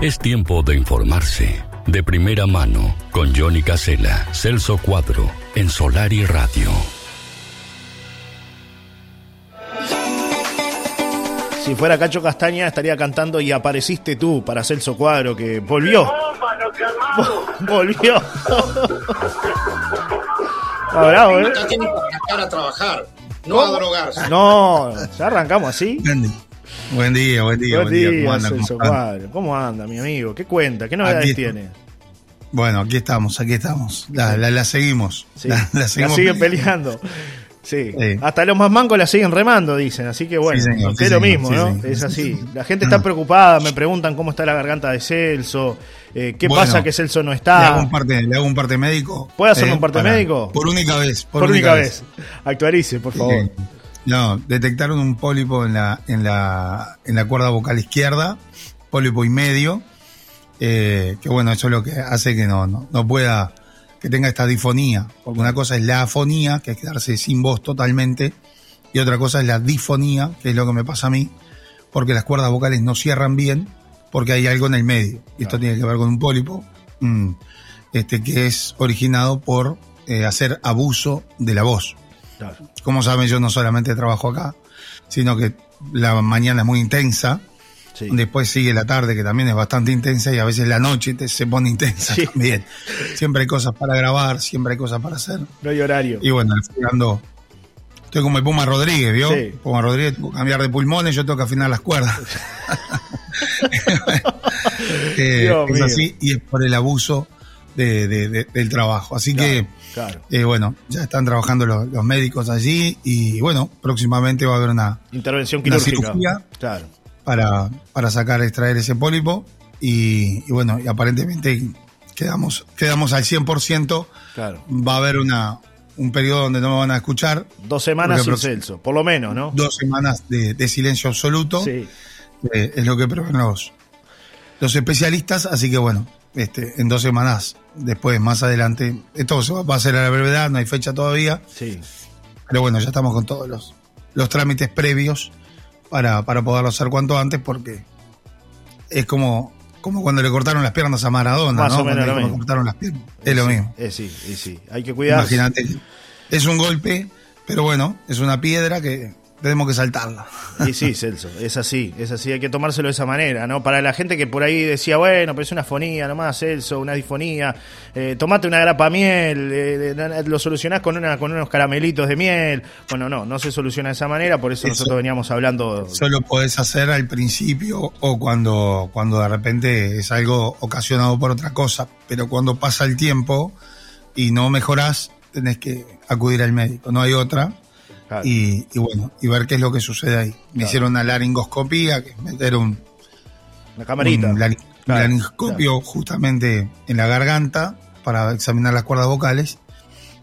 Es tiempo de informarse. De primera mano, con Johnny Casella, Celso Cuadro, en Solar y Radio. Si fuera Cacho Castaña estaría cantando y apareciste tú para Celso Cuadro que volvió. volvió. Está bravo, ¿eh? tiene que arrancar a trabajar, no a drogarse. No, ya arrancamos así. Buen día, buen día, Buen día, ¿Cómo anda? Celso ¿Cómo. ¿Cómo anda, mi amigo? ¿Qué cuenta? ¿Qué novedades tiene? Bueno, aquí estamos, aquí estamos. La, la, la seguimos. Sí, La, la la seguimos siguen peleando. Sí. Sí. Hasta los más mancos la siguen remando, dicen. Así que bueno, Sí, señor, sí, lo mismo, ¿no? Es así. La gente está preocupada, me preguntan cómo está la garganta de Celso, eh, qué Bueno, pasa que Celso no Le está. hago un parte, le hago un parte médico. ¿Puede hacerme eh, un parte para- médico? Por única vez. Por, Por única vez. Actualice, por favor. No, detectaron un pólipo en la, en la, en la cuerda vocal izquierda, pólipo y medio, eh, que bueno, eso es lo que hace que no, no, no pueda, que tenga esta difonía, porque una cosa es la afonía, que es quedarse sin voz totalmente, y otra cosa es la difonía, que es lo que me pasa a mí, porque las cuerdas vocales no cierran bien, porque hay algo en el medio, y esto tiene que ver con un pólipo, mm, este, que es originado por eh, hacer abuso de la voz. Claro. Como saben, yo no solamente trabajo acá, sino que la mañana es muy intensa, Sí. después sigue la tarde, que también es bastante intensa, y a veces la noche te- se pone intensa Sí. también. Siempre hay cosas para grabar, siempre hay cosas para hacer. No hay horario. Y bueno, estoy ando- Estoy como el Puma Rodríguez, ¿vio? Sí. Puma Rodríguez, cambiar de pulmones, yo tengo que afinar las cuerdas. Eh, es mío. así, y es por el abuso de- de- de- del trabajo. Así que Claro. eh, bueno, ya están trabajando los, los médicos allí y bueno, próximamente va a haber una Intervención Una quirúrgica. cirugía. Claro. para, para sacar, extraer ese pólipo y, y bueno, y aparentemente quedamos, quedamos al 100%, Claro. va a haber una, un periodo donde no me van a escuchar, Dos semanas sin Celso, por lo menos, ¿no? dos semanas de, de silencio absoluto, Sí. eh, es lo que prevén los, los especialistas, así que bueno, este, en dos semanas después, más adelante, esto va, a hacer a la brevedad, no hay fecha todavía, Sí. Pero bueno, ya estamos con todos los, los trámites previos para, para poderlo hacer cuanto antes, porque es como, como cuando le cortaron las piernas a Maradona, Más ¿no? o menos Cuando le cortaron las piernas. Es lo Sí, mismo. eh, sí, sí. Hay que cuidarse. Imagínate. Es un golpe, pero bueno, es una piedra que tenemos que saltarla. Y sí, Celso, es así, es así, hay que tomárselo de esa manera, ¿no? Para la gente que por ahí decía, bueno, pero es una fonía nomás, Celso, una disfonía, eh, tomate una grapa miel, eh, eh, lo solucionás con, una, con unos caramelitos de miel. Bueno, no, no se soluciona de esa manera, por eso, Eso- nosotros veníamos hablando. Eso lo podés hacer al principio o cuando, cuando de repente es algo ocasionado por otra cosa. Pero cuando pasa el tiempo y no mejorás, tenés que acudir al médico. No hay otra. Claro, y, y bueno, y ver qué es lo que sucede ahí. Me hicieron una laringoscopía, que es meter un, la camarita. un Claro, laringoscopio justamente en la garganta para examinar las cuerdas vocales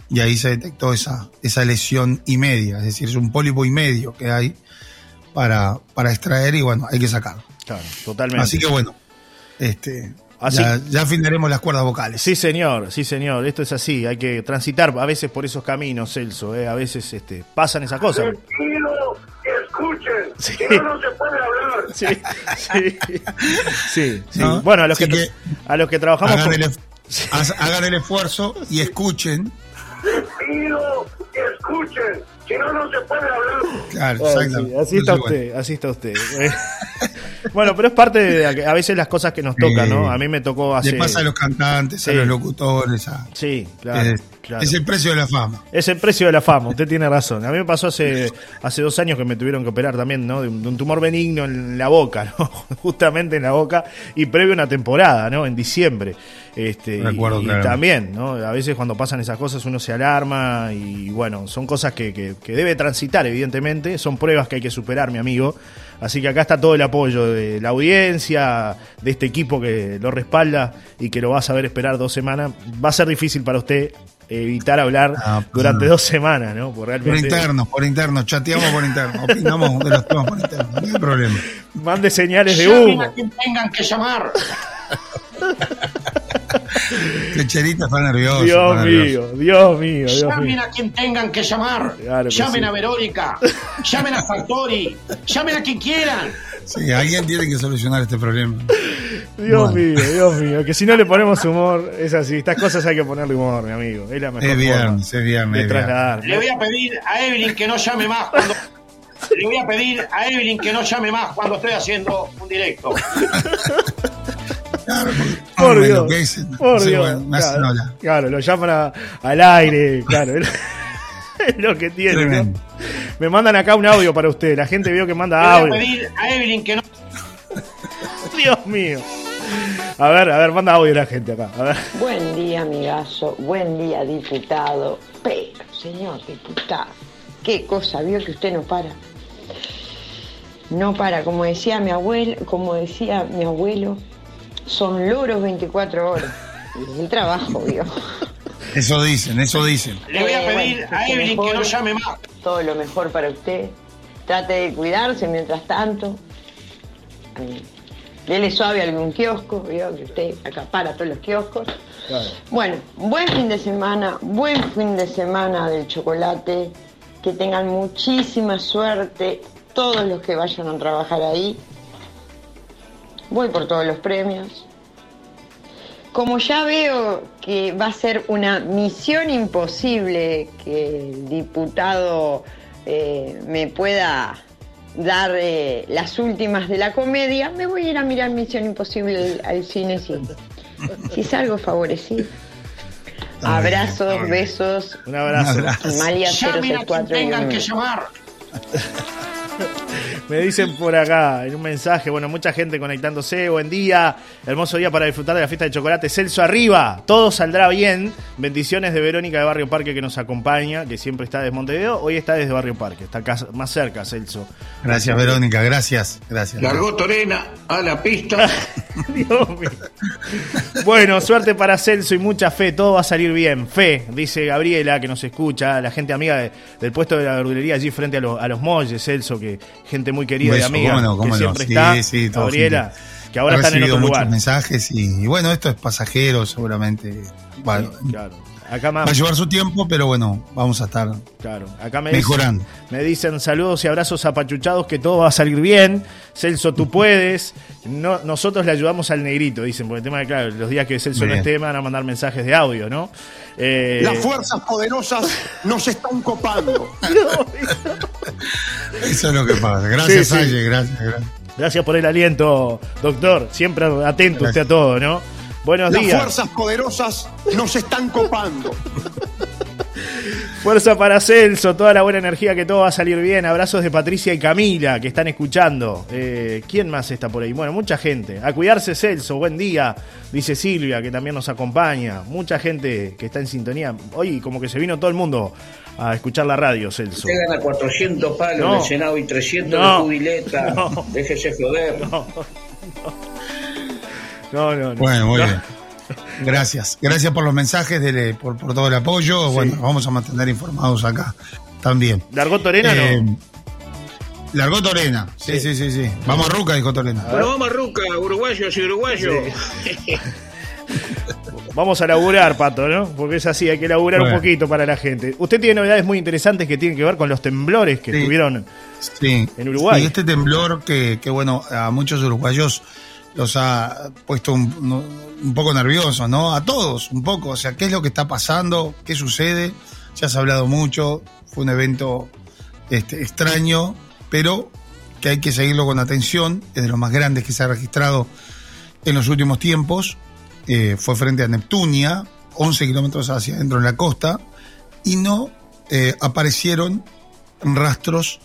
y ahí se detectó esa, esa lesión y media, es decir, es un pólipo y medio que hay para, para extraer y bueno, hay que sacarlo. Claro, totalmente. Así que bueno, este, Así- ya, ya afinaremos las cuerdas vocales. Sí, señor, sí, señor. Esto es así. Hay que transitar a veces por esos caminos, Celso. ¿eh? A veces este, pasan esas cosas. Escuchen. Sí. Si no, no se puede hablar. Sí, sí, sí. sí. ¿No? Bueno, a los, que, Así que- a los que trabajamos Hagan con- el, hagan el esfuerzo y escuchen. Pido que escuchen. Si no, no se puede hablar. Claro, Ah, exactamente. sí, así está usted, así está usted. Bueno, pero es parte de a veces las cosas que nos tocan, ¿no? A mí me tocó hace. Le pasa a los cantantes, Sí. a los locutores, a- Sí, claro. es, claro. es el precio de la fama. Es el precio de la fama, usted tiene razón. A mí me pasó hace, hace dos años que me tuvieron que operar también, ¿no? De un, de un tumor benigno en la boca, ¿no? Justamente en la boca y previo a una temporada, ¿no? En diciembre. Este, y- Recuerdo, y, claro. también, ¿no? A veces cuando pasan esas cosas uno se alarma y bueno, son cosas que, que- que debe transitar, evidentemente. Son pruebas que hay que superar, mi amigo. Así que acá está todo el apoyo de la audiencia, de este equipo que lo respalda y que lo va a saber esperar dos semanas. Va a ser difícil para usted evitar hablar Ah, pues durante no. dos semanas, ¿no? Porque Por realmente internos, por internos, chateamos por internos, opinamos de los temas por internos, no hay problema. mande señales de Llamen humo. a quien tengan que llamar. Que Cherita está nervioso. Dios está nervioso. mío, Dios mío, Dios Llamen mío. a quien tengan que llamar. Claro que llamen sí. a Verónica. Llamen a Sartori. Llamen a quien quieran. Sí, alguien tiene que solucionar este problema. Dios Bueno. mío, Dios mío. Que si no le ponemos humor, es así. Estas cosas hay que ponerle humor, mi amigo. Es la mejor Es viernes, es viernes. Le voy a pedir a Evelyn que no llame más cuando. Le voy a pedir a Evelyn que no llame más cuando estoy haciendo un directo. Claro, Por Dios. Por Dios. bueno, me hacen claro, claro, lo llaman a- al aire, claro. Lo que tiene. Me mandan acá un audio para usted. La gente vio que manda voy a audio. pedir a Evelyn que no. Dios mío. A ver, a ver, manda audio la gente acá. A ver. Buen día, amigazo. Buen día, diputado. Pero, señor diputado, qué cosa, vio que usted no para. No para, como decía mi abuelo, como decía mi abuelo, son loros 24 horas. Y es el trabajo, vio. Eso dicen, eso dicen. Le voy a Eh, pedir bueno, a que Evelyn que no llame más. Todo lo mejor para usted. Trate de cuidarse mientras tanto. Eh, Dele suave a algún kiosco, vio que usted acapara todos los kioscos. Bueno, buen fin de semana, buen fin de semana del chocolate. Que tengan muchísima suerte todos los que vayan a trabajar ahí. Voy por todos los premios. Como ya veo que va a ser una misión imposible que el diputado eh, me pueda dar eh, las últimas de la comedia, me voy a ir a mirar Misión Imposible al, al cine si, si salgo favorecido. Abrazos, bien. besos. Un abrazo. Un abrazo. Amalia Llamen a quien 064 tengan que llamar. Me dicen por acá en un mensaje, bueno, mucha gente conectándose. Buen día, hermoso día para disfrutar de la fiesta de chocolate. Celso arriba, todo saldrá bien. Bendiciones de Verónica de Barrio Parque que nos acompaña, que siempre está desde Montevideo. Hoy está desde Barrio Parque, está acá más cerca, Celso. Gracias, Verónica, gracias, gracias. Largó Torena a la pista. Dios mío. Bueno, suerte para Celso y mucha fe, todo va a salir bien. Fe, dice Gabriela, que nos escucha, la gente amiga de- del puesto de la verdulería allí frente a, los- a los molles, Celso, que gente muy querida y amiga, cómo no, cómo que siempre está. sí, Gabriela, gente. que ahora He están en otro muchos lugar. mensajes y, y bueno, esto es pasajero, seguramente. Bueno, Claro. Acá va a más, llevar su tiempo, pero bueno, vamos a estar claro. Acá me mejorando. Dicen, me dicen saludos y abrazos apachuchados que todo va a salir bien. Celso, tú puedes. No, nosotros le ayudamos al negrito, dicen, por el tema de, claro, los días que Celso no Bien. esté me van a mandar mensajes de audio, ¿no? Eh, Las fuerzas poderosas nos están copando. Eso es lo que pasa. Gracias, Sí, sí. Aye, gracias, gracias. Gracias por el aliento, doctor. Siempre atento usted a todo, ¿no? Buenos Las días. fuerzas poderosas nos están copando. Fuerza para Celso, toda la buena energía, que todo va a salir bien. Abrazos de Patricia y Camila, que están escuchando. Eh, ¿Quién más está por ahí? Bueno, mucha gente. A cuidarse, Celso, buen día. Dice Silvia, que también nos acompaña. Mucha gente que está en sintonía. Hoy, como que se vino todo el mundo a escuchar la radio, Celso. Usted gana 400 palos No. en el Senado y 300 No. de jubileta. No. Déjese joder. No, no, no. Bueno, muy No. bien. Gracias. Gracias por los mensajes, dele- por, por todo el apoyo. Bueno, vamos a mantener informados acá también. ¿Largó Torena Eh, no? Largó Torena. Sí, sí, sí, sí. Vamos a Ruca, dijo Torena. Bueno, vamos a Ruca, uruguayos y uruguayos. Vamos a laburar, Pato, ¿no? Porque es así, hay que laburar un poquito para la gente. Usted tiene novedades muy interesantes que tienen que ver con los temblores que Sí. tuvieron. Sí. En Uruguay. Y este temblor que, que, bueno, a muchos uruguayos los ha puesto un, poco nerviosos, ¿no? A todos, un poco. O sea, ¿qué es lo que está pasando? ¿Qué sucede? Ya se ha hablado mucho. Fue un evento este, extraño, pero que hay que seguirlo con atención. Es de los más grandes que se ha registrado en los últimos tiempos. Eh, fue frente a Neptunia, 11 kilómetros hacia adentro en la costa, y no eh, aparecieron rastros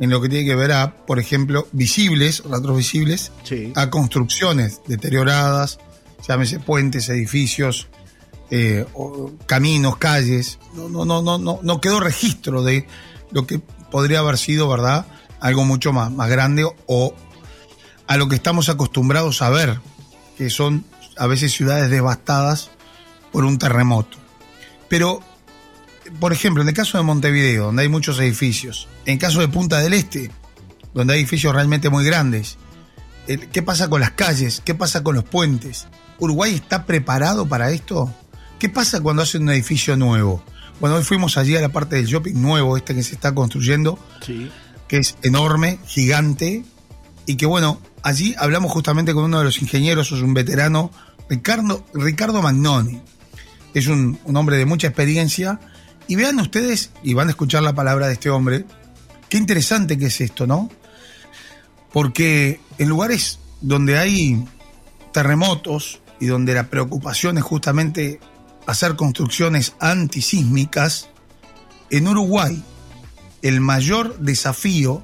en lo que tiene que ver a, por ejemplo, visibles, rastros visibles, Sí. a construcciones deterioradas, llámese puentes, edificios, eh, o caminos, calles. No, no, no, no, no, no quedó registro de lo que podría haber sido, ¿verdad? Algo mucho más, más grande o a lo que estamos acostumbrados a ver, que son a veces ciudades devastadas por un terremoto. Pero, por ejemplo, en el caso de Montevideo, donde hay muchos edificios, en el caso de Punta del Este, donde hay edificios realmente muy grandes, ¿qué pasa con las calles? ¿Qué pasa con los puentes? ¿Uruguay está preparado para esto? ¿Qué pasa cuando hacen un edificio nuevo? Bueno, hoy fuimos allí a la parte del shopping nuevo, este que se está construyendo, Sí. que es enorme, gigante, y que bueno, allí hablamos justamente con uno de los ingenieros, es un veterano, Ricardo, Ricardo Magnoni. Es un, un hombre de mucha experiencia. Y vean ustedes, y van a escuchar la palabra de este hombre, qué interesante que es esto, ¿no? Porque en lugares donde hay terremotos y donde la preocupación es justamente hacer construcciones antisísmicas, en Uruguay el mayor desafío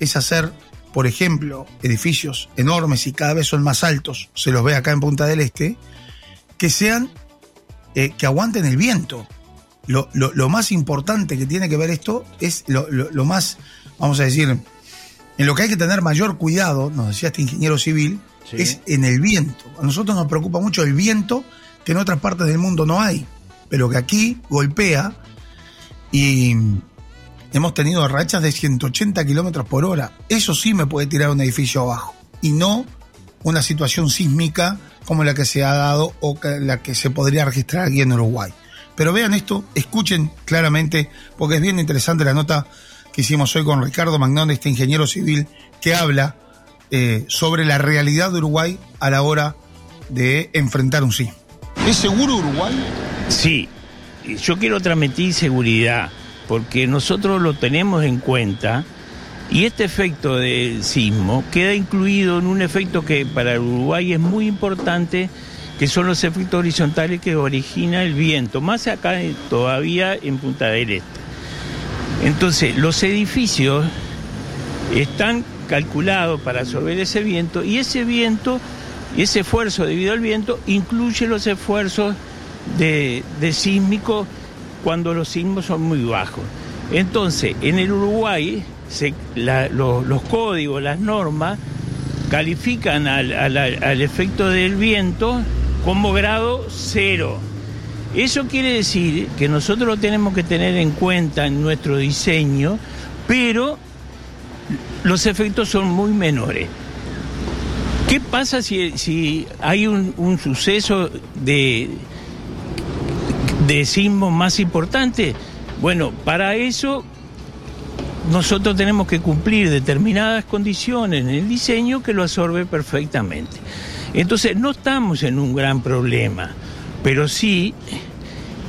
es hacer, por ejemplo, edificios enormes y cada vez son más altos, se los ve acá en Punta del Este, que sean, eh, que aguanten el viento. Lo, lo- lo más importante que tiene que ver esto es lo, más, vamos a decir, en lo que hay que tener mayor cuidado, nos decía este ingeniero civil, Sí. es en el viento. A nosotros nos preocupa mucho el viento, que en otras partes del mundo no hay, pero que aquí golpea y hemos tenido rachas de 180 kilómetros por hora. Eso sí me puede tirar un edificio abajo y no una situación sísmica como la que se ha dado o la que se podría registrar aquí en Uruguay. Pero vean esto, escuchen claramente, porque es bien interesante la nota que hicimos hoy con Ricardo Magnón, este ingeniero civil, que habla eh, sobre la realidad de Uruguay a la hora de enfrentar un sismo. ¿Es seguro Uruguay? Sí, yo quiero transmitir seguridad, porque nosotros lo tenemos en cuenta y este efecto del sismo queda incluido en un efecto que para Uruguay es muy importante, que son los efectos horizontales que origina el viento, más acá eh, todavía en Punta del Este. Entonces, los edificios están calculados para absorber ese viento y ese viento ese esfuerzo debido al viento incluye los esfuerzos de, de sísmico cuando los sismos son muy bajos. Entonces, en el Uruguay, los códigos, las normas, califican al, al- al efecto del viento como grado cero. Eso quiere decir que nosotros lo tenemos que tener en cuenta en nuestro diseño, pero los efectos son muy menores. ¿Qué pasa si, hay un, suceso de, de más importante? Bueno, para eso nosotros tenemos que cumplir determinadas condiciones en el diseño que lo absorbe perfectamente. Entonces, no estamos en un gran problema, pero sí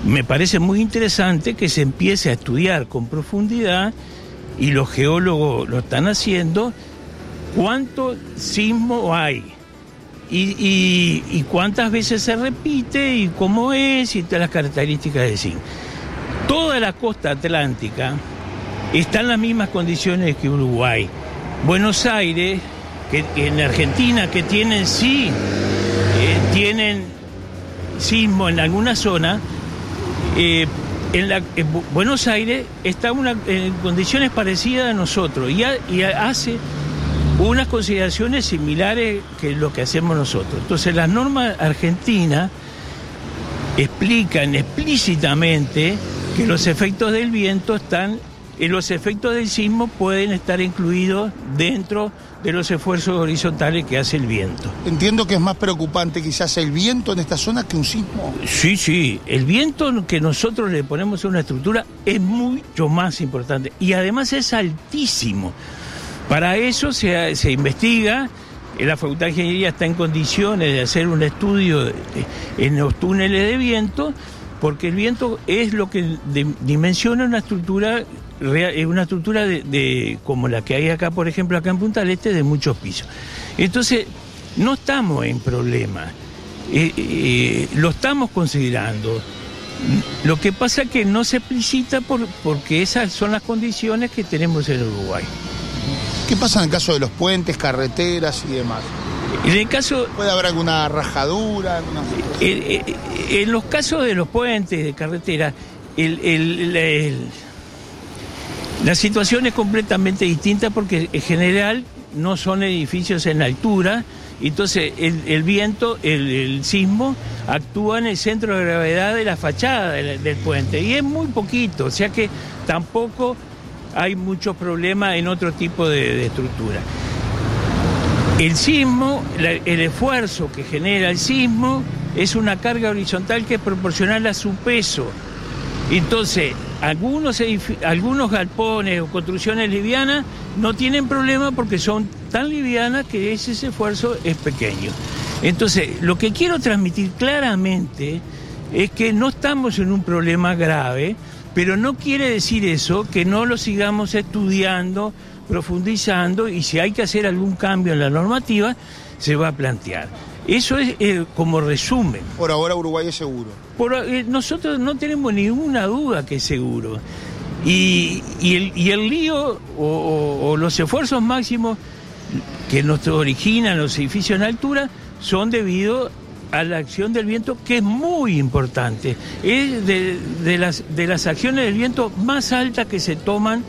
me parece muy interesante que se empiece a estudiar con profundidad, y los geólogos lo están haciendo, cuánto sismo hay. Y, cuántas veces se repite y cómo es y todas las características del sismo. Toda la costa atlántica está en las mismas condiciones que Uruguay. Buenos Aires, que, en Argentina, que tienen sí, eh, tienen sismo en alguna zona, eh, en, Buenos Aires está una, en condiciones parecidas a nosotros y, ha- y ha- hace unas consideraciones similares que lo que hacemos nosotros. Entonces las normas argentinas explican explícitamente que los efectos del viento están, y los efectos del sismo pueden estar incluidos dentro de los esfuerzos horizontales que hace el viento. Entiendo que es más preocupante quizás el viento en esta zona que un sismo. Sí, sí, el viento que nosotros le ponemos a una estructura es mucho más importante y además es altísimo. Para eso se, se investiga, eh, la Facultad de Ingeniería está en condiciones de hacer un estudio de- en los túneles de viento, porque el viento es lo que dimensiona una estructura eh, una estructura de, de- como la que hay acá, por ejemplo, acá en Punta del Este, de muchos pisos. Entonces, no estamos en problema. Eh, eh, lo estamos considerando. Lo que pasa es que no se explicita por, porque esas son las condiciones que tenemos en Uruguay. ¿Qué pasa en el caso de los puentes, carreteras y demás? En el caso, ¿Puede haber alguna rajadura? alguna- eh, eh, en los casos de los puentes, de carretera, el- el- el- la situación es completamente distinta porque en general no son edificios en altura, entonces el, viento, el, sismo actúa en el centro de gravedad de la fachada del, puente y es muy poquito, o sea que tampoco hay muchos problemas en otro tipo de, estructura. El sismo, el esfuerzo que genera el sismo es una carga horizontal que es proporcional a su peso. Entonces, algunos, algunos galpones o construcciones livianas no tienen problema porque son tan livianas que ese esfuerzo es pequeño. Entonces, lo que quiero transmitir claramente es que no estamos en un problema grave, pero no quiere decir eso que no lo sigamos estudiando, profundizando y si hay que hacer algún cambio en la normativa, se va a plantear. Eso es eh, como resumen. Por ahora Uruguay es seguro. Por- eh, nosotros no tenemos ninguna duda que es seguro. Y, y el, y el lío o, o- o los esfuerzos máximos que nos originan los edificios en altura son debido a la acción del viento, que es muy importante. Es de, de las, de las acciones del viento más altas que se toman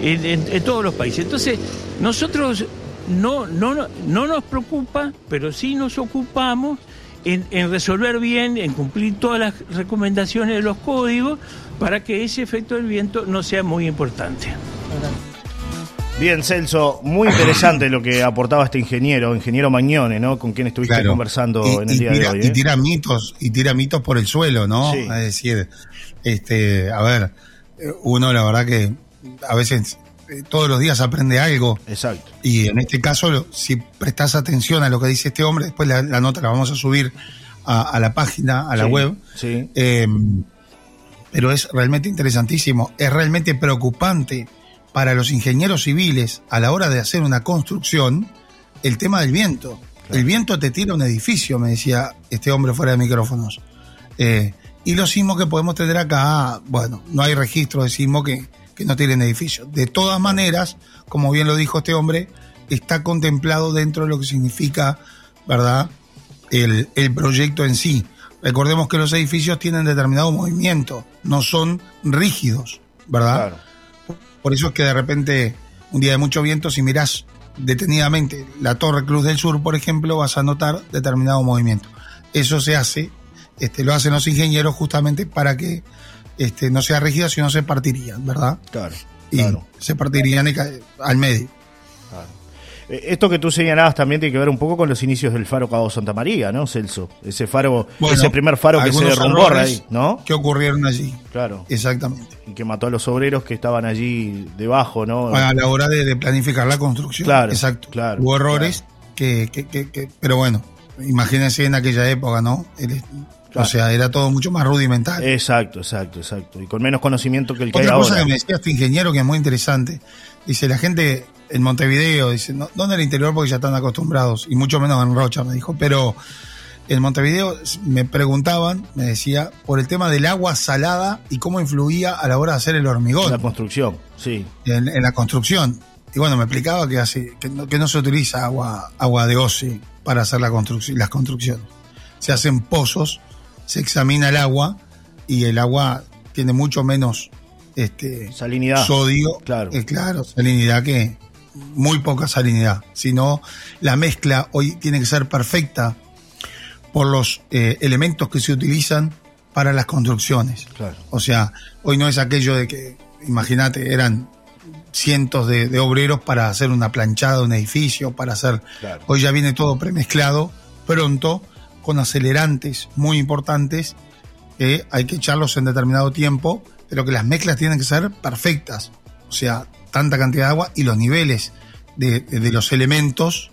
en, en- en todos los países. Entonces, nosotros no, no, no nos preocupa, pero sí nos ocupamos en, en resolver bien, en cumplir todas las recomendaciones de los códigos para que ese efecto del viento no sea muy importante. Bien, Celso, muy interesante lo que aportaba este ingeniero, ingeniero Mañone, ¿no? Con quien estuviste Claro. conversando Y- en el y día tira, de hoy. y ¿eh? tira mitos, y tira mitos por el suelo, ¿no? Sí. Es decir, este, a ver, eh, uno la verdad que a veces todos los días aprende algo. Exacto. Y en este caso, si prestas atención a lo que dice este hombre, después la, la nota la vamos a subir a, a la página, a la Sí, web. Sí. Eh, pero es realmente interesantísimo, es realmente preocupante para los ingenieros civiles a la hora de hacer una construcción el tema del viento. El viento te tira un edificio, me decía este hombre fuera de micrófonos. Eh, y los sismos que podemos tener acá, bueno, no hay registro de sismo que, que no tienen edificios. De todas maneras, como bien lo dijo este hombre, está contemplado dentro de lo que significa, ¿verdad? El, el proyecto en sí. Recordemos que los edificios tienen determinado movimiento, no son rígidos, ¿verdad? Claro. Por eso es que de repente, un día de mucho viento, si mirás detenidamente la Torre Cruz del Sur, por ejemplo, vas a notar determinado movimiento. Eso se hace, este, lo hacen los ingenieros justamente para que este, no sea rígido, sino se partirían, ¿verdad? Claro. Y Claro. se partirían al medio. Eh, Esto que tú señalabas también tiene que ver un poco con los inicios del faro Cabo Santa María, ¿no, Celso? Ese faro, Bueno, ese primer faro que se derrumbó ahí, ¿no? que ocurrieron allí. Claro. Exactamente. Y que mató a los obreros que estaban allí debajo, ¿no? A la hora de, de planificar la construcción. Claro, Exacto. claro, Hubo errores que, que- que- que- pero bueno, imagínense en aquella época, ¿no? El- Claro. O sea, era todo mucho más rudimentario. Exacto, exacto, exacto. Y con menos conocimiento que el que hay Otra cosa ahora. que me decía este ingeniero que es muy interesante, dice la gente en Montevideo, dice, no, no en el interior porque ya están acostumbrados, y mucho menos en Rocha, me dijo, pero en Montevideo me preguntaban, me decía, por el tema del agua salada y cómo influía a la hora de hacer el hormigón La construcción, sí. en, en la construcción. Y bueno, me explicaba que, hace, que, no, que no se utiliza agua, agua de OCE para hacer la construcción, las construcciones. Se hacen pozos, se examina el agua y el agua tiene mucho menos este, Salinidad. sodio. Claro. eh, claro, salinidad que muy poca salinidad. Sino la mezcla hoy tiene que ser perfecta por los eh, elementos que se utilizan para las construcciones. Claro. O sea, hoy no es aquello de que, imagínate, eran cientos de, de obreros para hacer una planchada de un edificio, para hacer... Claro. Hoy ya viene todo premezclado, pronto, con acelerantes muy importantes, que hay que echarlos en determinado tiempo, pero que las mezclas tienen que ser perfectas. O sea, tanta cantidad de agua y los niveles de, de- de los elementos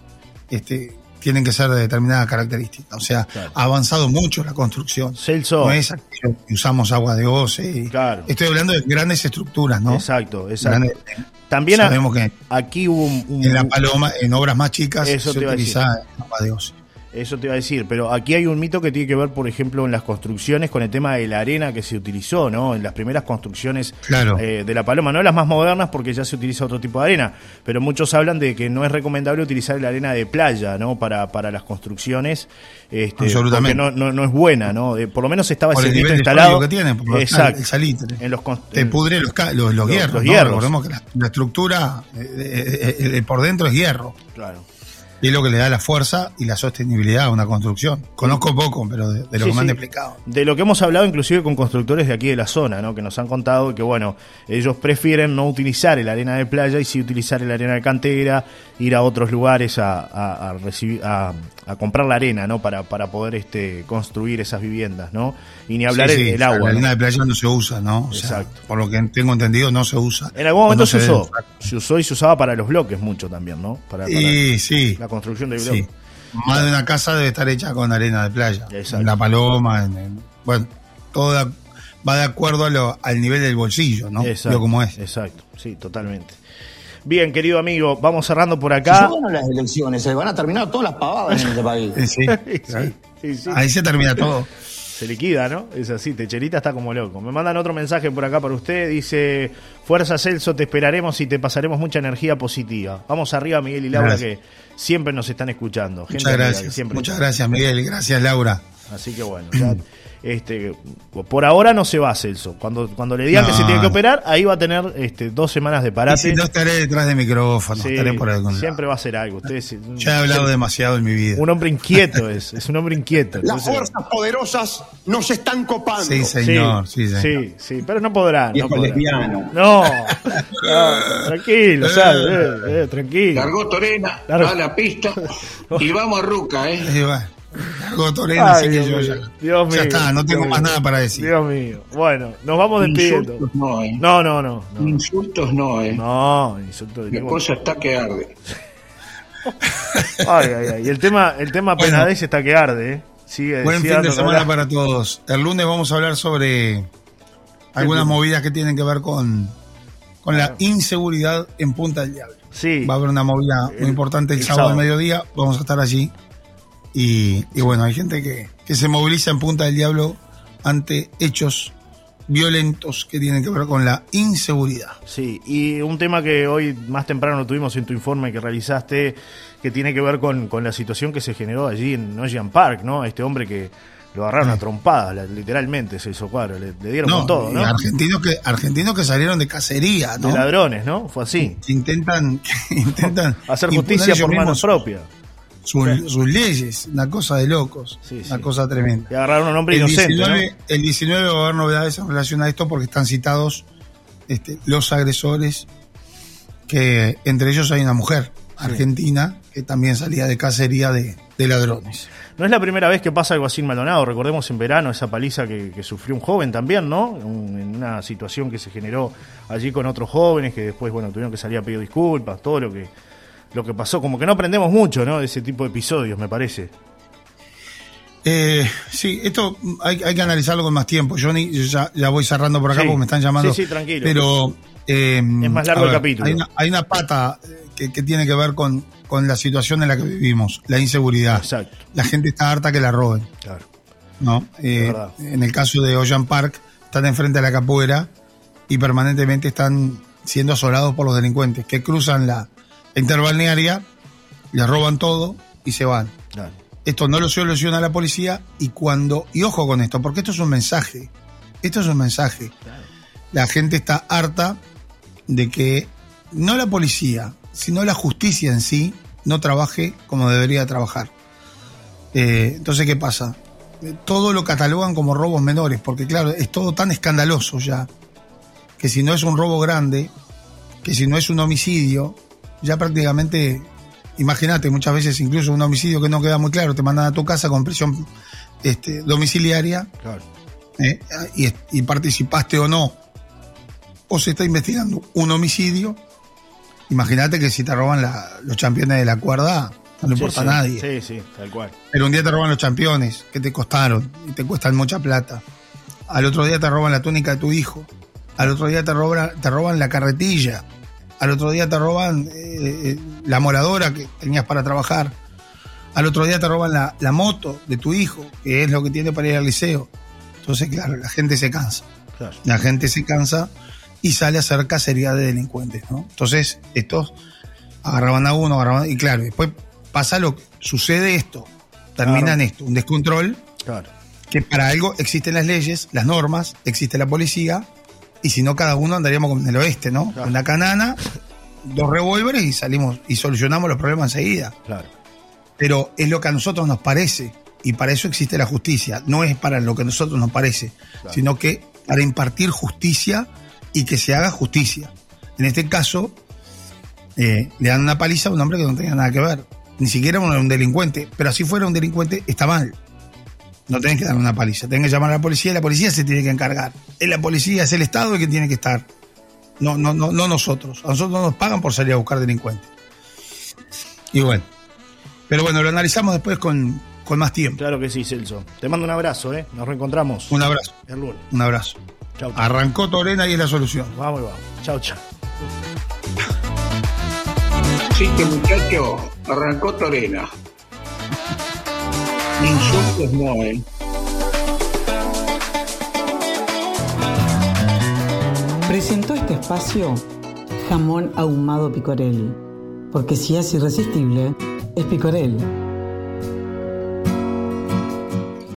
este, tienen que ser de determinada característica. O sea, Claro. ha avanzado mucho la construcción. Celso. No es aquello que usamos agua de OCE. y- Claro. Estoy hablando de grandes estructuras, ¿no? Exacto, exacto. Grandes- También a- sabemos que aquí hubo un, un- en La Paloma, en obras más chicas, Eso se utiliza agua de OCE. Eso te iba a decir, pero aquí hay un mito que tiene que ver, por ejemplo, en las construcciones con el tema de la arena que se utilizó, ¿no? En las primeras construcciones Claro. eh, de la Paloma, no las más modernas porque ya se utiliza otro tipo de arena, pero muchos hablan de que no es recomendable utilizar la arena de playa, ¿no? Para, para las construcciones, este, Absolutamente. porque no, no, no es buena, ¿no? Eh, por lo menos estaba Por ese el nivel instalado. que tiene, por Exacto. el salitre. En los Te pudre los, los, los Los- hierros. los ¿no? hierros. Recordemos que la, la estructura eh, por dentro es hierro. Claro. Y es lo que le da la fuerza y la sostenibilidad a una construcción. Conozco poco, pero de, de lo Sí, que me han sí. explicado. De lo que hemos hablado inclusive con constructores de aquí de la zona, ¿no? que nos han contado que bueno, ellos prefieren no utilizar el arena de playa y sí utilizar el arena de cantera, ir a otros lugares a, a- a recibir, a, a comprar la arena, ¿no? Para, para poder este, construir esas viviendas, ¿no? Y ni hablar Sí, el, agua. La arena ¿no? de playa no se usa, ¿no? O sea, Exacto. por lo que tengo entendido, no se usa. En algún momento se usó, se usó y se usaba para los bloques mucho también, ¿no? Para, para Sí, sí. la construcción de Sí. bloques. Más de una casa debe estar hecha con arena de playa. Exacto. En la paloma, en, en- bueno, todo da- va de acuerdo a lo- al nivel del bolsillo, ¿no? Exacto, como es. Exacto, sí, totalmente. Bien, querido amigo, vamos cerrando por acá. las elecciones, se van a terminar todas las pavadas en este país. Sí, sí. Sí, sí, sí. Ahí se termina todo. Se liquida, ¿no? Es así, Techerita está como loco. Me mandan otro mensaje por acá para usted. Dice, Fuerza Celso, te esperaremos y te pasaremos mucha energía positiva. Vamos arriba, Miguel y Laura, Gracias. que siempre nos están escuchando. Gente Muchas gracias. siempre Muchas gracias, Miguel. Gracias, Laura. Así que bueno, ya, este, por ahora no se va Celso. Cuando, cuando le digan que se tiene que operar, ahí va a tener este, dos semanas de Y parate. si no estaré detrás de micrófono, Sí, estaré por algún lado. siempre va a ser algo. Usted es un, Ya he hablado demasiado en mi vida. un hombre inquieto, es, es un hombre inquieto. Las Entonces- fuerzas poderosas nos están copando. Sí, señor. Sí, señor. Sí, sí, pero no podrá. No, lesbiano. no, no, tranquilo, ¿sabes? Eh, eh, tranquilo. Largó Torena, Largo. a la pista y vamos a Ruca, ¿eh? Ahí va. Largo Torena, Ay, así que Dios yo mío, ya, Dios ya mío, está, no tengo Dios más mío. nada para decir. Dios mío. Bueno, nos vamos despidiendo. Insultos no, ¿eh? No, no, no. No, Insultos no, ¿eh? no insulto de La cosa está que arde. Ay, ay, ay. Y el tema, el tema Bueno. Penades está que arde, ¿eh? Sigue, Buen sigue fin de semana para todos. El lunes vamos a hablar sobre algunas movidas que tienen que ver con, con la inseguridad en Punta del Diablo. Sí. Va a haber una movida El- muy importante el, el sábado al mediodía. Vamos a estar allí. Y, y bueno, hay gente que, que se moviliza en Punta del Diablo ante hechos violentos que tienen que ver con la inseguridad. Sí, y un tema que hoy más temprano tuvimos en tu informe que realizaste, que tiene que ver con, con la situación que se generó allí en Ocean Park, ¿no? Este hombre que lo agarraron a trompadas, literalmente, se hizo cuadro, le, le dieron con todo, ¿no? argentinos que argentinos que salieron de cacería, De ¿no? ladrones, ¿no? Fue así. Que intentan intentan Hacer justicia por manos mismos sus, sus leyes, una cosa de locos, Sí, una cosa tremenda. Y agarraron a un hombre El inocente, 19, el 19 va a haber novedades en relación a esto porque están citados este, los agresores, que entre ellos hay una mujer argentina que también salía de cacería de, de ladrones. No es la primera vez que pasa algo así en Maldonado. Recordemos en verano esa paliza que, que sufrió un joven también, ¿no? Un- en una situación que se generó allí con otros jóvenes que después, bueno, tuvieron que salir a pedir disculpas, todo lo que, lo que pasó. Como que no aprendemos mucho, ¿no? De ese tipo de episodios, me parece. Eh, sí, esto hay, hay que analizarlo con más tiempo. Johnny, yo ya, ya voy cerrando por acá Sí. porque me están llamando. Sí, sí, tranquilo. Pero eh, Es más largo el capítulo. Hay una, hay una pata eh, que, que tiene que ver con, con la situación en la que vivimos, la inseguridad. Exacto, La gente está harta que la roben. claro. ¿no? Eh, en el caso de Ocean Park, están enfrente de la capoeira y permanentemente están siendo asolados por los delincuentes que cruzan la interbalnearia, les roban todo y se van. claro. Esto no lo soluciona la policía y cuando, y ojo con esto, porque esto es un mensaje, esto es un mensaje. La gente está harta de que no la policía, sino la justicia en sí no trabaje como debería trabajar. Eh, entonces, ¿qué pasa? Eh, Todo lo catalogan como robos menores, porque claro, es todo tan escandaloso ya, que si no es un robo grande, que si no es un homicidio, ya prácticamente, imagínate, muchas veces incluso un homicidio que no queda muy claro, te mandan a tu casa con prisión este, domiciliaria, Claro. ¿eh? y, y participaste o no, o se está investigando un homicidio, imagínate que si te roban la- los campeones de la cuerda, no le Sí, importa sí, a nadie. Sí, sí, tal cual. Pero un día te roban los campeones que te costaron y te cuestan mucha plata. Al otro día te roban la túnica de tu hijo. Al otro día te roban, te roban la carretilla. Al otro día te roban eh, eh, la moradora que tenías para trabajar. Al otro día te roban la, la moto de tu hijo, que es lo que tiene para ir al liceo. Entonces, claro, la gente se cansa. Claro. La gente se cansa y sale a hacer cacería de delincuentes, ¿no? Entonces, estos agarraban a uno, agarraban, y claro, después pasa lo que sucede esto, termina Claro. en esto, un descontrol, Claro. que para algo existen las leyes, las normas, existe la policía, y si no cada uno andaríamos como en el oeste, ¿no? Claro. Con la canana, dos revólveres y salimos y solucionamos los problemas enseguida. Claro. pero es lo que a nosotros nos parece. Y para eso existe la justicia. No es para lo que a nosotros nos parece, sino que para impartir justicia y que se haga justicia. En este caso, eh, le dan una paliza a un hombre que no tenía nada que ver. Ni siquiera un, un delincuente. Pero si fuera un delincuente, está mal. No tenés que dar una paliza. Tenés que llamar a la policía y la policía se tiene que encargar. Es la policía, es el Estado el que tiene que estar. No, no, no, no nosotros. A nosotros no nos pagan por salir a buscar delincuentes. Y bueno. Pero bueno, lo analizamos después con, con más tiempo. Claro que sí, Celso. Te mando un abrazo, ¿eh? Nos reencontramos. Un abrazo. El lunes. Un abrazo. Chau, chau. Arrancó Torena y es la solución. Vamos y vamos. Chau, chau. Sí, que muchacho, arrancó Torena. Insultos no, ¿eh? Presentó este espacio jamón ahumado picorel, porque si es irresistible, es picorel.